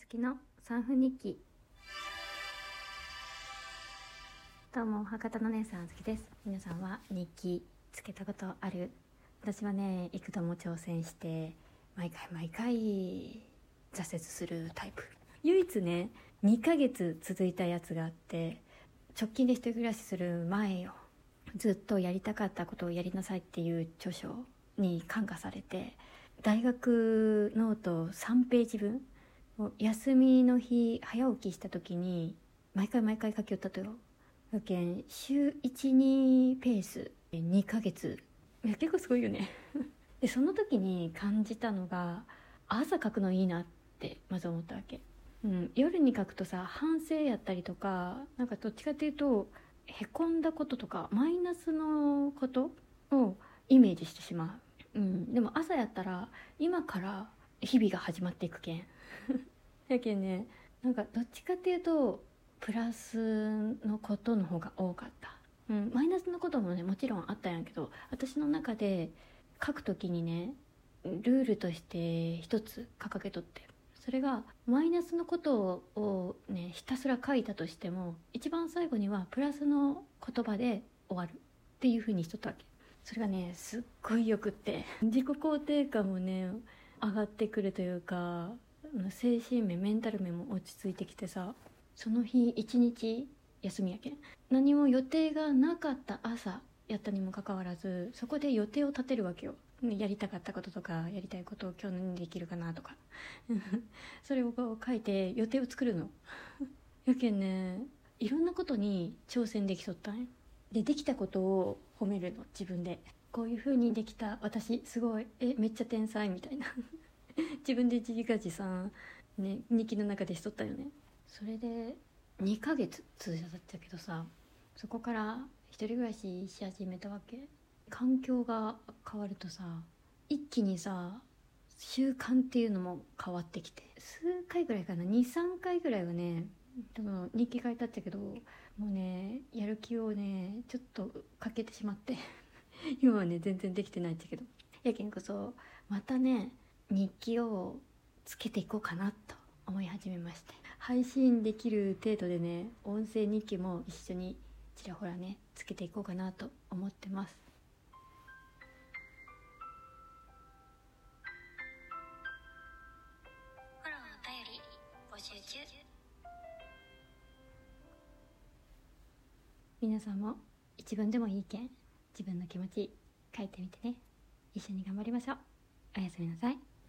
つきの3分日記どうも博多の姉さんあつきです。皆さんは日記つけたことある？私はね幾度も挑戦して毎回毎回挫折するタイプ。唯一ね2ヶ月続いたやつがあって直近で一人暮らしする前よずっとやりたかったことをやりなさいっていう著書に感化されて大学ノート3ページ分休みの日早起きした時に毎回毎回書き寄ったとよ。だけん週12ペース2ヶ月。いや結構すごいよね。でその時に感じたのが朝書くのいいなってまず思ったわけ、うん、夜に書くとさ反省やったりとかなんかどっちかっていうとへこんだこととかマイナスのことをイメージしてしまう。うんでも朝やったら今から日々が始まっていくけんやけんねなんかどっちかっていうとプラスのことの方が多かった、うん、マイナスのこともねもちろんあったんやけど私の中で書く時にねルールとして一つ掲げとって。それがマイナスのことをねひたすら書いたとしても一番最後にはプラスの言葉で終わるっていうふうにしとったわけ。それがねすっごいよくって。自己肯定感もね上がってくるというか精神面メンタル面も落ち着いてきてさその日一日休みやけん。何も予定がなかった朝やったにもかかわらずそこで予定を立てるわけよ。やりたかったこととかやりたいことを今日何できるかなとか。それを書いて予定を作るの。やけんねいろんなことに挑戦できとったんや。でできたことを褒めるの自分で。こういう風にできた私すごい。えめっちゃ天才みたいな。自分で自画自賛ね日記の中でしとったよね。それで2ヶ月通常だったけどさそこから一人暮らしし始めたわけ。環境が変わるとさ一気にさ習慣っていうのも変わってきて。数回ぐらいかな。23回ぐらいはね多分日記書いたっちゃけどもうねやる気をねちょっとかけてしまって。今はね全然できてないっちゃけど。やけんこそまたね日記をつけていこうかなと思い始めまして。配信できる程度でね音声日記も一緒にちらほらねつけていこうかなと思ってます。皆さんも一文でもいいけん自分の気持ち書いてみてね。一緒に頑張りましょう。おやすみなさい。